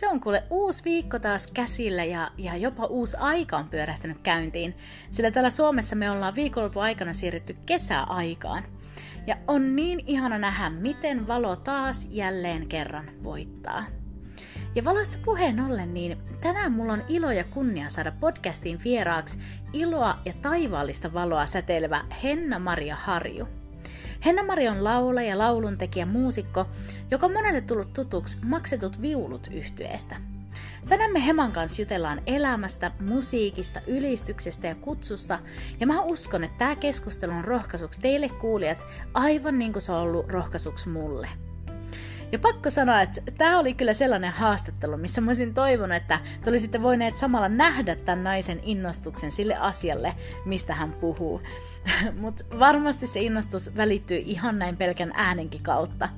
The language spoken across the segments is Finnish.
Se on kuule uusi viikko taas käsillä ja, ja jopa uusi aika on pyörähtänyt käyntiin, sillä täällä Suomessa me ollaan viikonlopun aikana siirrytty kesäaikaan. Ja on niin ihana nähdä, miten valo taas jälleen kerran voittaa. Ja valosta puheen ollen, niin tänään mulla on ilo ja kunnia saada podcastiin vieraaksi iloa ja taivaallista valoa säteilevä Henna-Maria Harju. Henna-Mari on laulaja, lauluntekijä, muusikko, joka on monelle tullut tutuksi Maksetut viulut yhtyeestä. Tänään me Heman kanssa jutellaan elämästä, musiikista, ylistyksestä ja kutsusta, ja mä uskon, että tämä keskustelu on rohkaisuksi teille kuulijat, aivan niin kuin se on ollut rohkaisuksi mulle. Ja pakko sanoa, että tämä oli kyllä sellainen haastattelu, missä mä olisin toivonut, että te olisitte voineet samalla nähdä tämän naisen innostuksen sille asialle, mistä hän puhuu. Mutta varmasti se innostus välittyy ihan näin pelkän äänenkin kautta.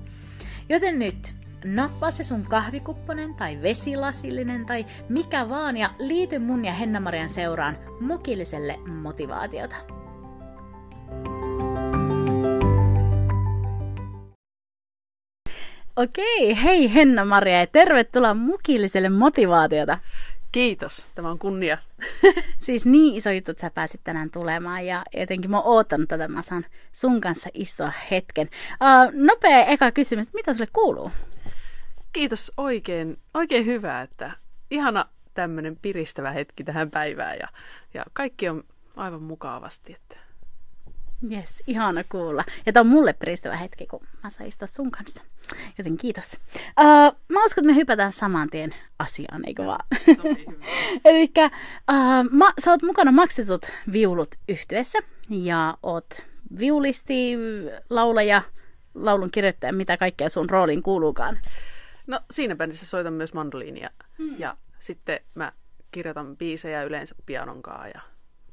Joten nyt, nappaa se sun kahvikupponen tai vesilasillinen tai mikä vaan ja liity mun ja Henna-Marian seuraan mukilliselle motivaatiota. Okei, hei Henna-Maria ja tervetuloa mukilliselle motivaatiota. Kiitos, tämä on kunnia. siis niin iso juttu, että sä pääsit tänään tulemaan ja jotenkin mä oon oottanut tätä, mä saan sun kanssa istua hetken. Uh, nopea eka kysymys, mitä sulle kuuluu? Kiitos oikein, oikein hyvää, että ihana tämmöinen piristävä hetki tähän päivään ja, ja kaikki on aivan mukavasti. Että Yes, ihana kuulla. Ja tämä on mulle piristävä hetki, kun mä saan istua sun kanssa. Joten kiitos. Uh, mä uskon, että me hypätään saman tien asiaan, eikö vaan? Eli uh, sä oot mukana maksetut viulut yhtyessä ja oot viulisti, laulaja, laulun kirjoittaja, mitä kaikkea sun rooliin kuuluukaan. No siinä bändissä soitan myös mandoliinia hmm. ja sitten mä kirjoitan biisejä yleensä pianonkaan ja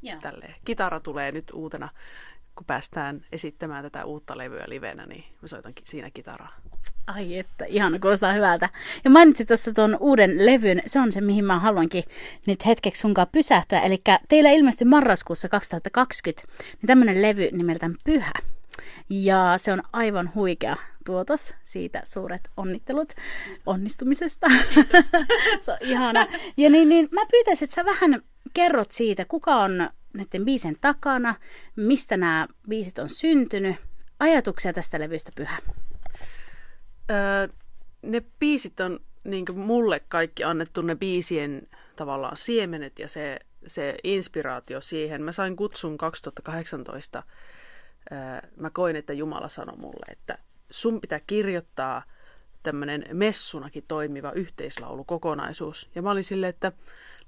ja. Tälleen. Kitara tulee nyt uutena kun päästään esittämään tätä uutta levyä livenä, niin mä soitankin siinä kitaraa. Ai että, ihana, kuulostaa hyvältä. Ja mainitsit tuossa tuon uuden levyn, se on se, mihin mä haluankin nyt hetkeksi sunkaan pysähtyä. Eli teillä ilmestyi marraskuussa 2020 niin tämmöinen levy nimeltään Pyhä. Ja se on aivan huikea tuotos. Siitä suuret onnittelut onnistumisesta. se on ihana. Ja niin, niin mä pyytäisin, että sä vähän kerrot siitä, kuka on näiden biisen takana, mistä nämä biisit on syntynyt, ajatuksia tästä levystä pyhä? Öö, ne biisit on niin mulle kaikki annettu ne biisien tavallaan siemenet ja se, se inspiraatio siihen. Mä sain kutsun 2018. Öö, mä koin, että Jumala sanoi mulle, että sun pitää kirjoittaa tämmöinen messunakin toimiva yhteislaulukokonaisuus. Ja mä olin silleen, että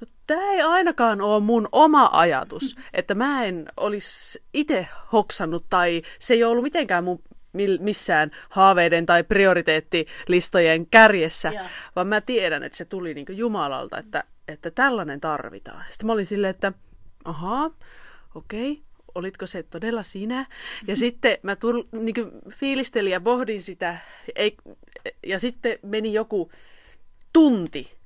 No tämä ei ainakaan ole mun oma ajatus, että mä en olisi itse hoksannut tai se ei ollut mitenkään mun missään haaveiden tai prioriteettilistojen kärjessä, ja. vaan mä tiedän, että se tuli niin Jumalalta, että, että tällainen tarvitaan. Sitten mä olin silleen, että ahaa, okei, okay, olitko se todella sinä? Ja sitten mä tull, niin fiilistelin ja pohdin sitä, ei, ja sitten meni joku tunti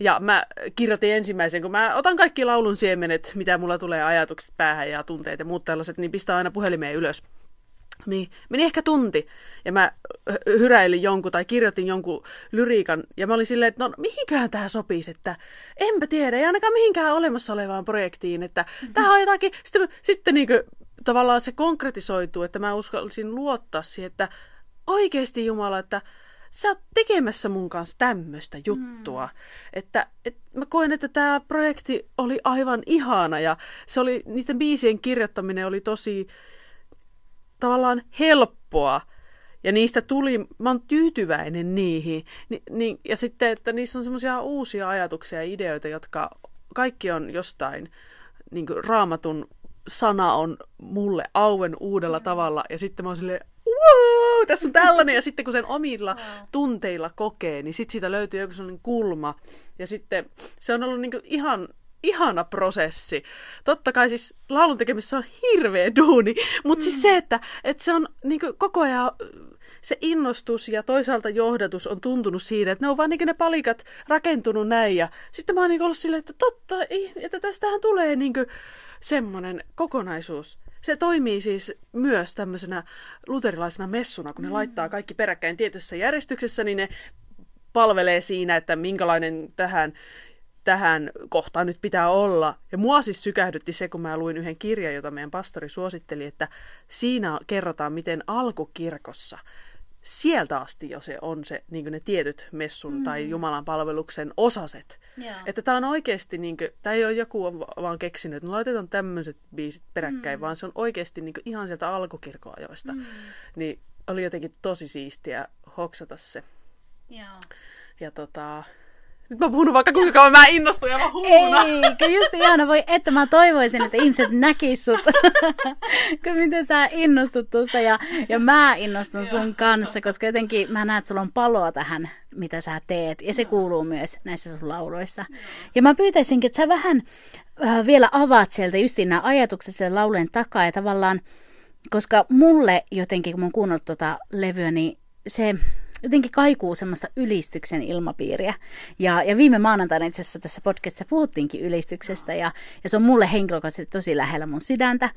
ja mä kirjoitin ensimmäisen, kun mä otan kaikki laulun siemenet, mitä mulla tulee ajatukset päähän ja tunteet ja muut tällaiset, niin pistää aina puhelimeen ylös. Niin, meni ehkä tunti, ja mä hyräilin jonkun tai kirjoitin jonkun lyriikan, ja mä olin silleen, että no mihinköhän tämä sopisi, että enpä tiedä, ei ainakaan mihinkään olemassa olevaan projektiin, että mm-hmm. tämä on jotakin, sitten, sitten niin kuin, tavallaan se konkretisoituu, että mä uskallisin luottaa siihen, että oikeasti Jumala, että sä oot tekemässä mun kanssa tämmöistä juttua. Mm. Että, et mä koen, että tämä projekti oli aivan ihana ja se oli, niiden biisien kirjoittaminen oli tosi tavallaan helppoa. Ja niistä tuli, mä oon tyytyväinen niihin. Ni, ni, ja sitten, että niissä on semmoisia uusia ajatuksia ja ideoita, jotka kaikki on jostain, niin raamatun sana on mulle auen uudella mm. tavalla. Ja sitten mä oon silleen, Woo! tässä on tällainen. Ja sitten kun sen omilla tunteilla kokee, niin sitten siitä löytyy joku sellainen kulma. Ja sitten se on ollut niin ihan ihana prosessi. Totta kai siis laulun tekemisessä on hirveä duuni, mutta siis mm. siis se, että, että se on niin koko ajan se innostus ja toisaalta johdatus on tuntunut siinä, että ne on vaan niin ne palikat rakentunut näin. Ja sitten mä oon niin ollut silleen, että totta, että tästähän tulee niin semmoinen kokonaisuus. Se toimii siis myös tämmöisenä luterilaisena messuna, kun ne mm. laittaa kaikki peräkkäin tietyssä järjestyksessä, niin ne palvelee siinä, että minkälainen tähän tähän kohtaan nyt pitää olla. Ja mua siis sykähdytti se, kun mä luin yhden kirjan, jota meidän pastori suositteli, että siinä kerrotaan, miten alkukirkossa sieltä asti jo se on se, niin ne tietyt messun mm. tai Jumalan palveluksen osaset. Yeah. Että tämä on oikeasti, niin tämä ei ole joku vaan keksinyt, että laitetaan tämmöiset biisit peräkkäin, mm. vaan se on oikeasti niin ihan sieltä alkukirkoajoista. Mm. Niin oli jotenkin tosi siistiä hoksata se. Yeah. Ja tota, nyt mä puhun vaikka kuinka kauan mä innostun ja mä huuna. Eikö just ihana voi, että mä toivoisin, että ihmiset näkis sut. kun miten sä innostut tuosta ja, ja mä innostun sun kanssa, koska jotenkin mä näen, että sulla on paloa tähän, mitä sä teet. Ja se kuuluu myös näissä sun lauloissa. Ja mä pyytäisinkin, että sä vähän äh, vielä avaat sieltä justiin nämä ajatukset sen laulujen takaa ja tavallaan, koska mulle jotenkin, kun mä oon kuunnellut tuota levyä, niin se jotenkin kaikuu semmoista ylistyksen ilmapiiriä. Ja, ja viime maanantaina itse asiassa tässä podcastissa puhuttiinkin ylistyksestä ja, ja se on mulle henkilökohtaisesti tosi lähellä mun sydäntä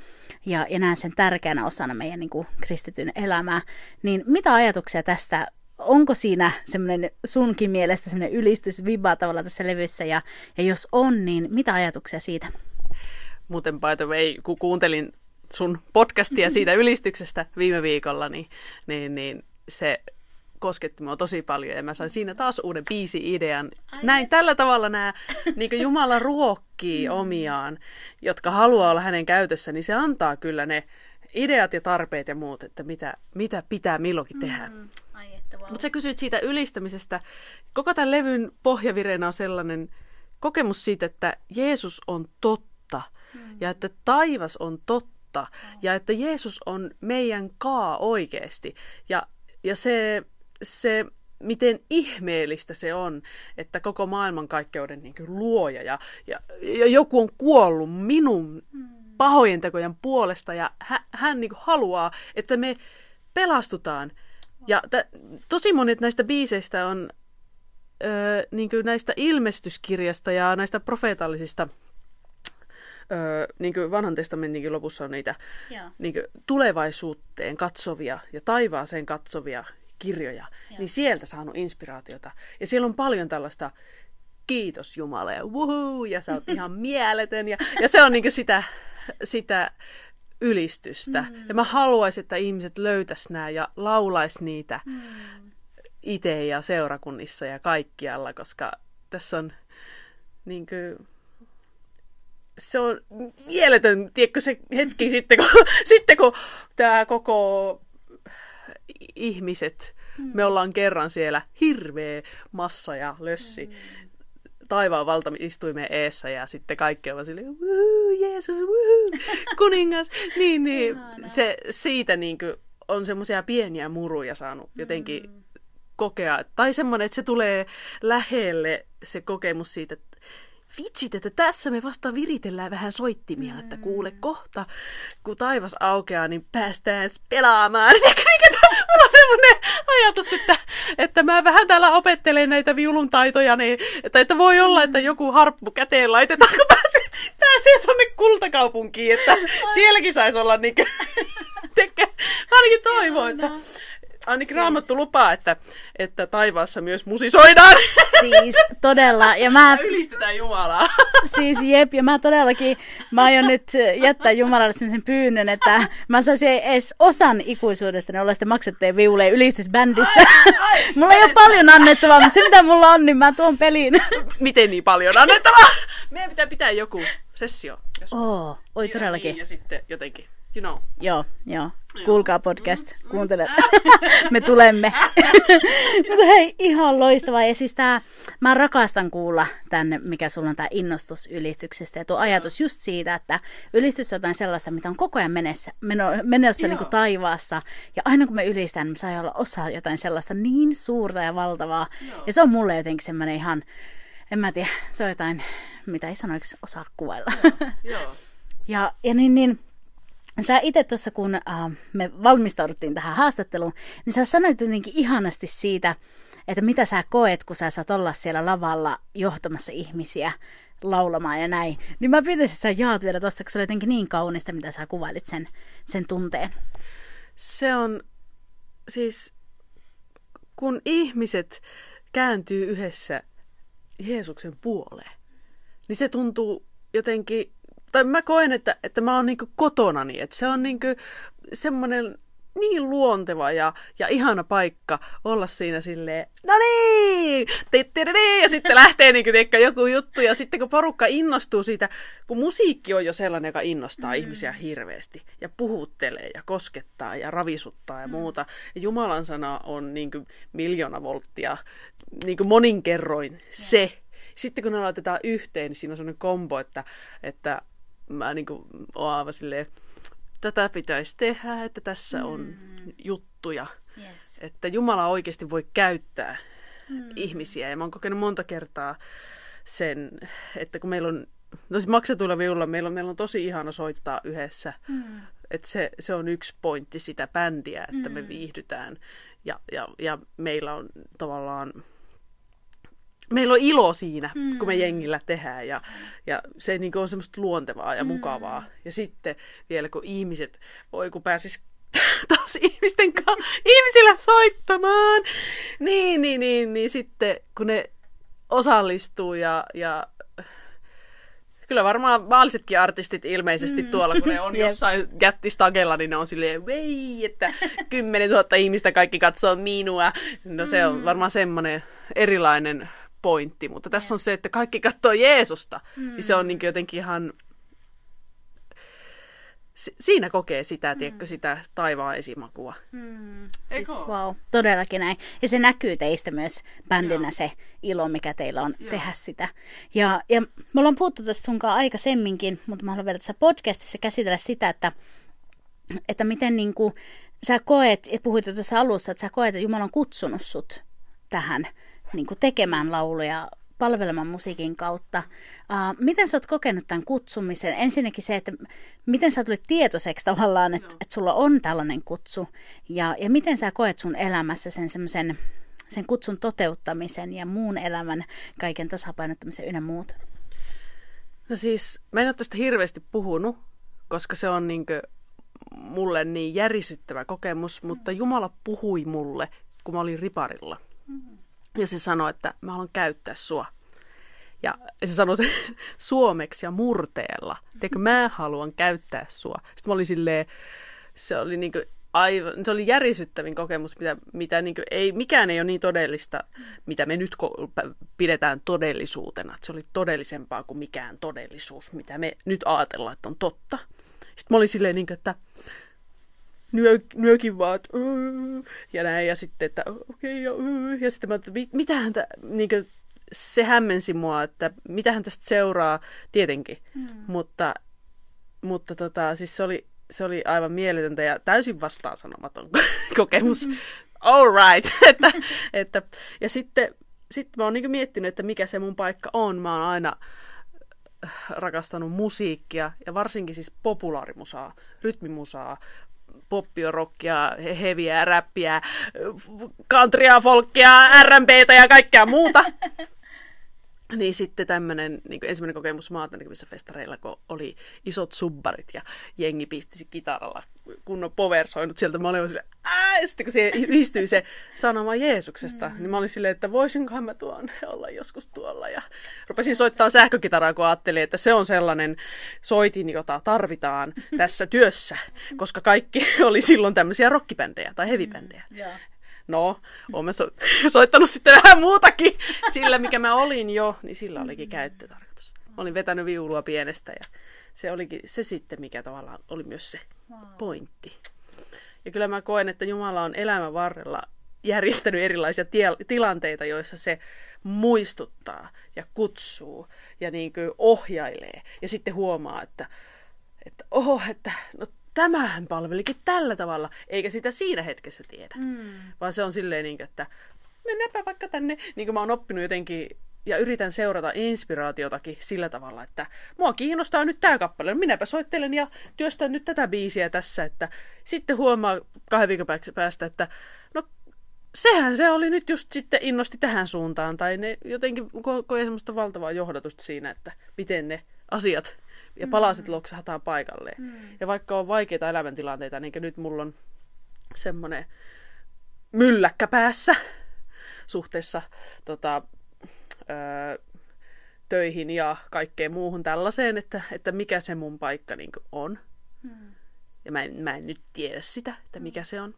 ja, ja näen sen tärkeänä osana meidän niin kuin, kristityn elämää. Niin mitä ajatuksia tästä onko siinä semmoinen sunkin mielestä semmoinen ylistysviba tavalla tässä levyssä ja, ja jos on, niin mitä ajatuksia siitä? Muuten by the way, kun kuuntelin sun podcastia siitä ylistyksestä viime viikolla, niin, niin, niin se kosketti mua tosi paljon ja mä sain siinä taas uuden biisi-idean. Näin tällä tavalla nämä niin Jumala ruokkii mm. omiaan, jotka haluaa olla hänen käytössä, niin se antaa kyllä ne ideat ja tarpeet ja muut, että mitä, mitä pitää milloinkin tehdä. Mm. wow. Mutta sä kysyit siitä ylistämisestä. Koko tämän levyn pohjavireenä on sellainen kokemus siitä, että Jeesus on totta mm. ja että taivas on totta ja että Jeesus on meidän kaa oikeasti. Ja, ja se se, miten ihmeellistä se on, että koko maailmankaikkeuden niin kuin luoja ja, ja, ja joku on kuollut minun mm. pahojen tekojen puolesta ja hän, hän niin kuin haluaa, että me pelastutaan. Ja t- tosi monet näistä biiseistä on ö, niin kuin näistä ilmestyskirjasta ja näistä profeetallisista Öö, niin kuin vanhan testamentinkin lopussa on niitä niin kuin tulevaisuuteen katsovia ja taivaaseen katsovia kirjoja, Joo. niin sieltä saanut inspiraatiota. Ja siellä on paljon tällaista kiitos Jumala ja wuhuu, ja sä oot ihan mieletön. Ja, ja se on niinku sitä, sitä ylistystä. Mm. Ja mä haluaisin, että ihmiset löytäis nämä ja laulais niitä mm. itse ja seurakunnissa ja kaikkialla, koska tässä on niin kuin, se on mieletön, tiedätkö se hetki sitten, kun, sitten kun tämä koko ihmiset, mm. me ollaan kerran siellä hirveä massa ja lössi. Mm. Taivaan valta istuimme eessä ja sitten kaikki ovat silleen, Jeesus, wuu, kuningas. niin, niin, se, siitä niin kuin, on semmoisia pieniä muruja saanut jotenkin mm. kokea. Tai semmoinen, että se tulee lähelle se kokemus siitä, että vitsit, että tässä me vasta viritellään vähän soittimia, mm. että kuule kohta, kun taivas aukeaa, niin päästään pelaamaan. Mulla on semmoinen ajatus, että, että mä vähän täällä opettelen näitä viulun taitoja, niin, että, että voi olla, että joku harppu käteen laitetaan, kun pääsee, pääsee tuonne kultakaupunkiin, että sielläkin saisi olla niin kuin, ainakin toivon, että ainakin siis... raamattu lupaa, että, että taivaassa myös musisoidaan. Siis todella. Ja mä... Ylistetään Jumalaa. Siis jep, ja mä todellakin, mä aion nyt jättää Jumalalle sellaisen pyynnön, että mä saisin edes osan ikuisuudesta, ne olla sitten maksettuja viuleja ylistysbändissä. Ai, ai, mulla ei ole paljon annettavaa, mutta se mitä mulla on, niin mä tuon peliin. Miten niin paljon annettavaa? Meidän pitää pitää joku sessio. Joskus. Oh, oi todellakin. Ja sitten jotenkin you know. Joo, joo. Kuulkaa podcast, kuuntelet. Me tulemme. Mutta hei, ihan loistavaa. Ja siis tää, mä rakastan kuulla tänne, mikä sulla on tämä innostus ylistyksestä. Ja tuo ajatus just siitä, että ylistys on jotain sellaista, mitä on koko ajan menessä, meno, menossa niin kuin taivaassa. Ja aina kun me ylistään, niin me saa olla osa jotain sellaista niin suurta ja valtavaa. Joo. Ja se on mulle jotenkin semmoinen ihan, en mä tiedä, se on jotain, mitä ei sanoiksi osaa kuvailla. Joo. Joo. ja, ja niin, niin Sä itse tuossa, kun äh, me valmistauduttiin tähän haastatteluun, niin sä sanoit jotenkin ihanasti siitä, että mitä sä koet, kun sä saat olla siellä lavalla johtamassa ihmisiä laulamaan ja näin. Niin mä pyytäisin, että sä jaat vielä tosta, kun se oli jotenkin niin kaunista, mitä sä kuvailit sen, sen tunteen. Se on siis, kun ihmiset kääntyy yhdessä Jeesuksen puoleen, niin se tuntuu jotenkin tai mä koen, että, että mä oon niinku kotonani, että se on niinku semmoinen niin luonteva ja, ja ihana paikka olla siinä silleen, no niin, ja sitten lähtee niin kuin, joku juttu, ja sitten kun porukka innostuu siitä, kun musiikki on jo sellainen, joka innostaa mm. ihmisiä hirveästi, ja puhuttelee, ja koskettaa, ja ravisuttaa, ja mm. muuta, ja Jumalan sana on niin kuin miljoona volttia, niin kuin moninkerroin se, sitten kun ne laitetaan yhteen, niin siinä on sellainen kombo, että, että mä niin kuin, oon aivan silleen, tätä pitäisi tehdä, että tässä mm. on juttuja. Yes. Että Jumala oikeasti voi käyttää mm. ihmisiä. Ja mä oon kokenut monta kertaa sen, että kun meillä on, no siis maksetuilla viulla meillä on, meillä on tosi ihana soittaa yhdessä. Mm. Että se, se on yksi pointti sitä bändiä, että mm. me viihdytään. Ja, ja, ja meillä on tavallaan meillä on ilo siinä, mm. kun me jengillä tehdään ja, ja se niin on semmoista luontevaa ja mm. mukavaa. Ja sitten vielä kun ihmiset, voi kun pääsis taas ihmisten kanssa, ihmisillä soittamaan, niin, niin, niin, niin sitten kun ne osallistuu ja, ja Kyllä varmaan maallisetkin artistit ilmeisesti mm. tuolla, kun ne on jossain jättistagella, niin ne on silleen, vei, että 10 000 ihmistä kaikki katsoo minua. No se on mm. varmaan semmoinen erilainen pointti, mutta tässä on se, että kaikki katsoo Jeesusta, mm. niin se on niin jotenkin ihan... Siinä kokee sitä, mm. tiedätkö, sitä taivaan esimakua. Mm. Siis, wow, todellakin näin. Ja se näkyy teistä myös bändinä Joo. se ilo, mikä teillä on Joo. tehdä sitä. Ja, ja me ollaan puhuttu tässä sunkaan aikaisemminkin, mutta mä haluan vielä tässä podcastissa käsitellä sitä, että, että miten niin kuin, sä koet, ja puhuit jo tuossa alussa, että sä koet, että Jumala on kutsunut sut tähän niin kuin tekemään lauluja palvelemaan musiikin kautta. Uh, miten sä oot kokenut tämän kutsumisen? Ensinnäkin se, että miten sä tulit tietoiseksi tavallaan, että, että sulla on tällainen kutsu. Ja, ja miten sä koet sun elämässä sen semmoisen sen kutsun toteuttamisen ja muun elämän kaiken tasapainottamisen ynnä muut? No siis, mä en ole tästä hirveästi puhunut, koska se on niinkö mulle niin järisyttävä kokemus, mutta Jumala puhui mulle, kun mä olin riparilla. Mm-hmm. Ja se sanoi, että mä haluan käyttää sua. Ja se sanoi se suomeksi ja murteella. Tiedätkö, mä haluan käyttää sua. Sitten mä olin silleen, se oli niinku aivan, se oli järisyttävin kokemus, mitä, mitä niinku ei, mikään ei ole niin todellista, mitä me nyt pidetään todellisuutena. Se oli todellisempaa kuin mikään todellisuus, mitä me nyt ajatellaan, että on totta. Sitten mä olin silleen, niinku, että nyö, nyökin vaan, että, ja näin, ja sitten, että okei, okay, ja, ja sitten mä että mitähän tä, niin kuin, se hämmensi mua, että mitähän tästä seuraa, tietenkin, mm. mutta, mutta tota, siis se oli, se oli aivan mieletöntä ja täysin vastaan sanomaton kokemus. Mm-hmm. All right. että, että, ja sitten, sitten mä oon niin miettinyt, että mikä se mun paikka on. Mä oon aina rakastanut musiikkia ja varsinkin siis populaarimusaa, rytmimusaa, poppiorokkia, heviä, räppiä, countrya, folkia, R&Btä ja kaikkea muuta. Niin sitten tämmöinen niin ensimmäinen kokemus maata näkyvissä festareilla, kun oli isot subbarit ja jengi pisti kitaralla kunnon powersoinut sieltä. Mä olin silleen, ää, sitten kun se yhdistyi se sanoma Jeesuksesta, mm. niin mä olin silleen, että voisinkohan mä tuon olla joskus tuolla. Ja rupesin soittaa sähkökitaraa, kun ajattelin, että se on sellainen soitin, jota tarvitaan tässä työssä, koska kaikki oli silloin tämmöisiä rockibändejä tai heavybändejä. Mm. Yeah. No, olen so- soittanut sitten vähän muutakin. Sillä, mikä mä olin jo, niin sillä olikin käyttötarkoitus. Mä olin vetänyt viulua pienestä ja se olikin se sitten, mikä tavallaan oli myös se pointti. Ja kyllä mä koen, että Jumala on elämän varrella järjestänyt erilaisia tie- tilanteita, joissa se muistuttaa ja kutsuu ja niin kuin ohjailee. Ja sitten huomaa, että, että oho, että no tämähän palvelikin tällä tavalla, eikä sitä siinä hetkessä tiedä. Mm. Vaan se on silleen, niin kuin, että mennäpä vaikka tänne. Niin kuin mä oon oppinut jotenkin ja yritän seurata inspiraatiotakin sillä tavalla, että mua kiinnostaa nyt tämä kappale. Minäpä soittelen ja työstän nyt tätä biisiä tässä, että sitten huomaa kahden viikon päästä, että no sehän se oli nyt just sitten innosti tähän suuntaan. Tai ne jotenkin ko- koe semmoista valtavaa johdatusta siinä, että miten ne asiat ja palaset mm. loksahtaa paikalleen. Mm. Ja vaikka on vaikeita elämäntilanteita, niin nyt mulla on semmoinen mylläkkä päässä suhteessa tota, öö, töihin ja kaikkeen muuhun tällaiseen, että, että mikä se mun paikka niin on. Mm. Ja mä en, mä en nyt tiedä sitä, että mikä se on.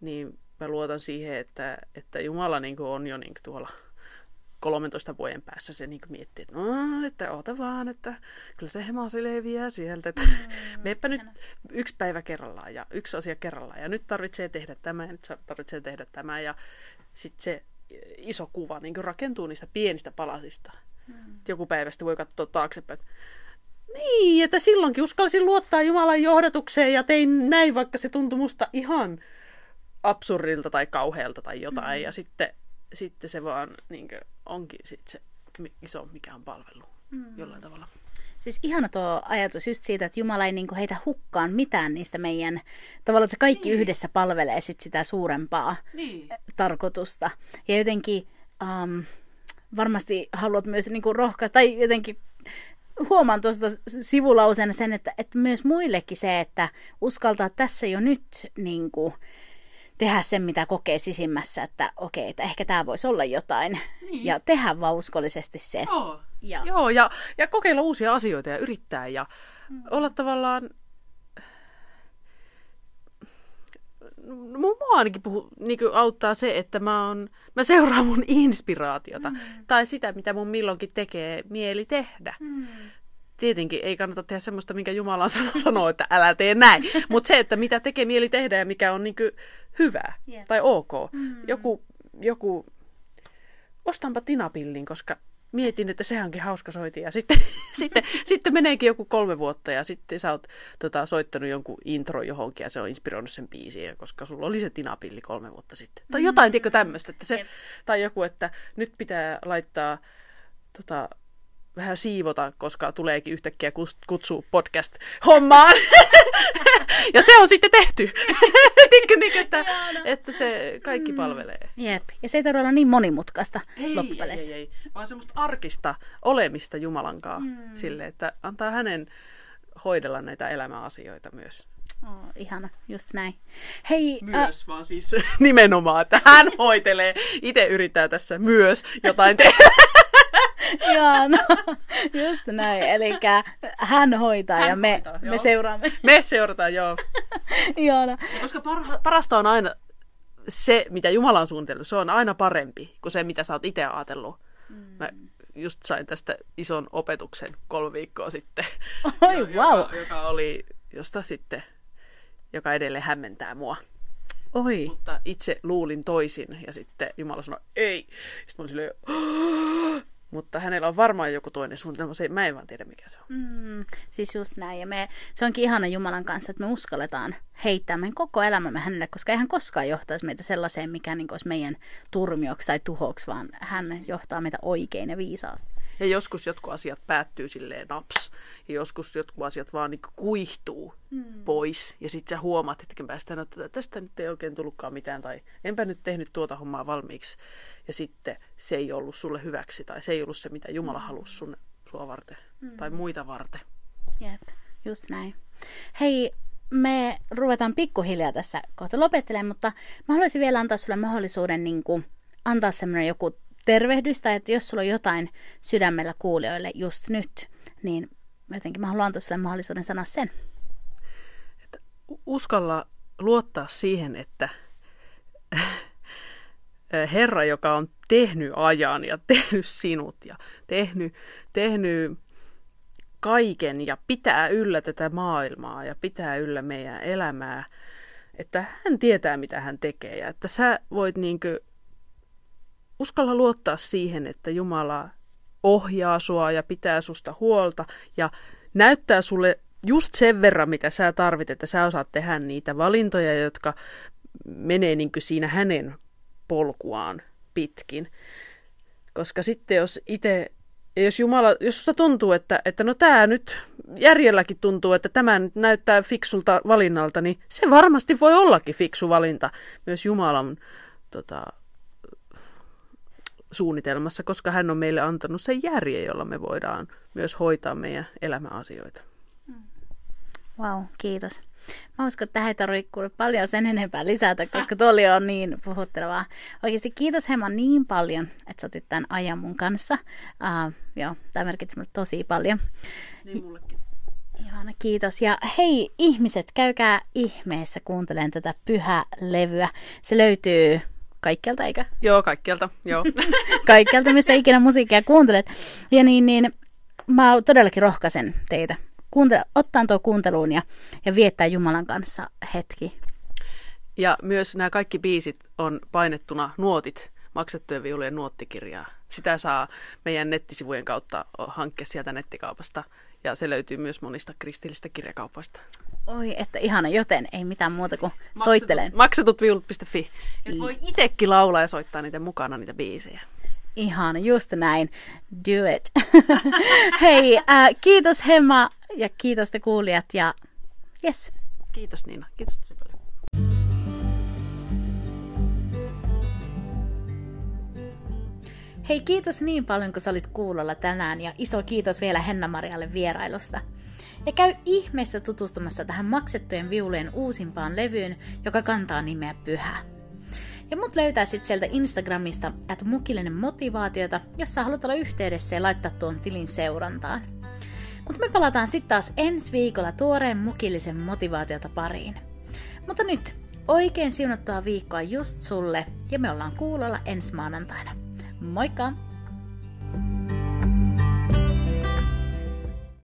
Niin mä luotan siihen, että, että Jumala niin on jo niin tuolla 13 vuoden päässä se niin miettii, että no, että oota vaan, että kyllä se hemasi leviää sieltä, että mm, meepä nyt yksi päivä kerrallaan ja yksi asia kerrallaan ja nyt tarvitsee tehdä tämä ja nyt tarvitsee tehdä tämä ja sitten se iso kuva niin rakentuu niistä pienistä palasista. Mm. Joku päivästä voi katsoa taaksepäin, niin, että silloinkin uskalsin luottaa Jumalan johdatukseen ja tein näin, vaikka se tuntui musta ihan absurdilta tai kauhealta tai jotain. Mm. Ja sitten, sitten se vaan niin kuin, onkin sit se iso, mikä on palvelu mm. jollain tavalla. Siis ihana tuo ajatus just siitä, että Jumala ei niinku heitä hukkaan mitään niistä meidän, tavallaan että kaikki niin. yhdessä palvelee sit sitä suurempaa niin. tarkoitusta. Ja jotenkin um, varmasti haluat myös niinku rohkaista, tai jotenkin huomaan tuosta sivulauseena sen, että, että myös muillekin se, että uskaltaa tässä jo nyt niin kuin, tehdä sen, mitä kokee sisimmässä, että okei, että ehkä tämä voisi olla jotain. Niin. Ja tehdä vaan uskollisesti se. Joo, ja, Joo ja, ja kokeilla uusia asioita ja yrittää ja mm. olla tavallaan... Mua ainakin puhu, niin auttaa se, että mä, on, mä seuraan mun inspiraatiota. Mm. Tai sitä, mitä mun milloinkin tekee mieli tehdä. Mm tietenkin ei kannata tehdä semmoista, minkä Jumala sanoo, että älä tee näin. Mutta se, että mitä tekee mieli tehdä ja mikä on niin hyvä yeah. tai ok. Mm. Joku, joku, ostanpa tinapillin, koska mietin, että se onkin hauska soiti. Ja sitten, sitten, sitten meneekin joku kolme vuotta ja sitten sä oot tota, soittanut jonkun intro johonkin ja se on inspiroinut sen biisiä, koska sulla oli se tinapilli kolme vuotta sitten. Tai jotain, mm. tiedätkö tämmöistä. Että se, yep. Tai joku, että nyt pitää laittaa tota, vähän siivota, koska tuleekin yhtäkkiä kutsu podcast-hommaan. ja se on sitten tehty. Tiedätkö, niin, että, että se kaikki mm. palvelee. Jep. Ja se ei tarvitse olla niin monimutkaista ei, loppupeleissä. Ei, ei, ei, vaan semmoista arkista olemista Jumalankaa. Mm. Sille, että antaa hänen hoidella näitä elämäasioita myös. Oh, ihana, just näin. Hei, myös, äh... vaan siis nimenomaan, että hän hoitelee. Itse yrittää tässä myös jotain tehdä. Joo, no, just näin. Eli hän hoitaa hän ja me, hoitaa, me seuraamme. Me seurataan, joo. joo no. Koska parha, parasta on aina se, mitä Jumala on suunnitellut, se on aina parempi kuin se, mitä sä oot itse ajatellut. Mm. Mä just sain tästä ison opetuksen kolme viikkoa sitten. Oi, jo, wow. joka, joka oli, josta sitten, joka edelleen hämmentää mua. Oi. Mutta itse luulin toisin ja sitten Jumala sanoi, ei. Sitten mä olin silleen, mutta hänellä on varmaan joku toinen suunnitelma, se, mä en vaan tiedä mikä se on. Mm, siis just näin, ja me, se onkin ihana Jumalan kanssa, että me uskalletaan heittää meidän koko elämämme hänelle, koska ei hän koskaan johtaisi meitä sellaiseen, mikä niin olisi meidän turmioksi tai tuhoksi, vaan hän johtaa meitä oikein ja viisaasti. Ja joskus jotkut asiat päättyy silleen naps, ja joskus jotkut asiat vaan niin kuihtuu mm. pois, ja sitten sä huomaat hetken päästä, että tästä nyt ei oikein tullutkaan mitään, tai enpä nyt tehnyt tuota hommaa valmiiksi ja sitten se ei ollut sulle hyväksi tai se ei ollut se, mitä Jumala mm. halusi sun, sua varten mm. tai muita varten. Jep, just näin. Hei, me ruvetaan pikkuhiljaa tässä kohta lopettelemaan, mutta mä haluaisin vielä antaa sulle mahdollisuuden niin kuin, antaa semmoinen joku tervehdystä, että jos sulla on jotain sydämellä kuulijoille just nyt, niin jotenkin mä haluan antaa sulle mahdollisuuden sanoa sen. Että uskalla luottaa siihen, että Herra, joka on tehnyt ajan ja tehnyt sinut ja tehnyt, tehnyt kaiken ja pitää yllä tätä maailmaa ja pitää yllä meidän elämää, että hän tietää, mitä hän tekee ja että sä voit niinkö uskalla luottaa siihen, että Jumala ohjaa sua ja pitää susta huolta ja näyttää sulle just sen verran, mitä sä tarvit, että sä osaat tehdä niitä valintoja, jotka menee niin siinä hänen polkuaan pitkin. Koska sitten jos itse, jos Jumala, jos susta tuntuu, että, että no tämä nyt järjelläkin tuntuu, että tämä nyt näyttää fiksulta valinnalta, niin se varmasti voi ollakin fiksu valinta myös Jumalan tota, suunnitelmassa, koska hän on meille antanut sen järjen, jolla me voidaan myös hoitaa meidän elämäasioita. Wow, kiitos. Mä uskon, että tähän ei tarvitse paljon sen enempää lisätä, koska tuo oli on niin puhuttelevaa. Oikeasti kiitos Hema niin paljon, että sä otit tämän ajan mun kanssa. Uh, joo, tämä merkitsi mulle tosi paljon. Niin mullekin. Ihana, kiitos. Ja hei ihmiset, käykää ihmeessä kuuntelemaan tätä pyhä-levyä. Se löytyy kaikkialta, eikö? Joo, kaikkialta, joo. kaikkialta, mistä ikinä musiikkia kuuntelet. Ja niin, niin mä todellakin rohkaisen teitä kuunte- ottaa tuo kuunteluun ja, ja viettää Jumalan kanssa hetki. Ja myös nämä kaikki biisit on painettuna nuotit, maksettujen viulujen nuottikirjaa. Sitä saa meidän nettisivujen kautta hankkia sieltä nettikaupasta ja se löytyy myös monista kristillistä kirjakaupoista. Oi, että ihana, joten ei mitään muuta kuin Maksetut, soittelen. Maksatutviulut.fi. Et voi itsekin laulaa ja soittaa niitä mukana, niitä biisejä. Ihan, just näin. Do it. Hei, äh, kiitos Hemma ja kiitos te kuulijat ja yes. Kiitos Niina, kiitos tosi paljon. Hei, kiitos niin paljon, kun sä olit kuulolla tänään ja iso kiitos vielä Henna-Marialle vierailusta. Ja käy ihmeessä tutustumassa tähän maksettujen viulujen uusimpaan levyyn, joka kantaa nimeä Pyhä. Ja mut löytää sit sieltä Instagramista, että mukillinen motivaatiota, jos sä haluat olla yhteydessä ja laittaa tuon tilin seurantaan. Mutta me palataan sitten taas ensi viikolla tuoreen mukillisen motivaatiota pariin. Mutta nyt, oikein siunattua viikkoa just sulle ja me ollaan kuulolla ensi maanantaina. Moikka!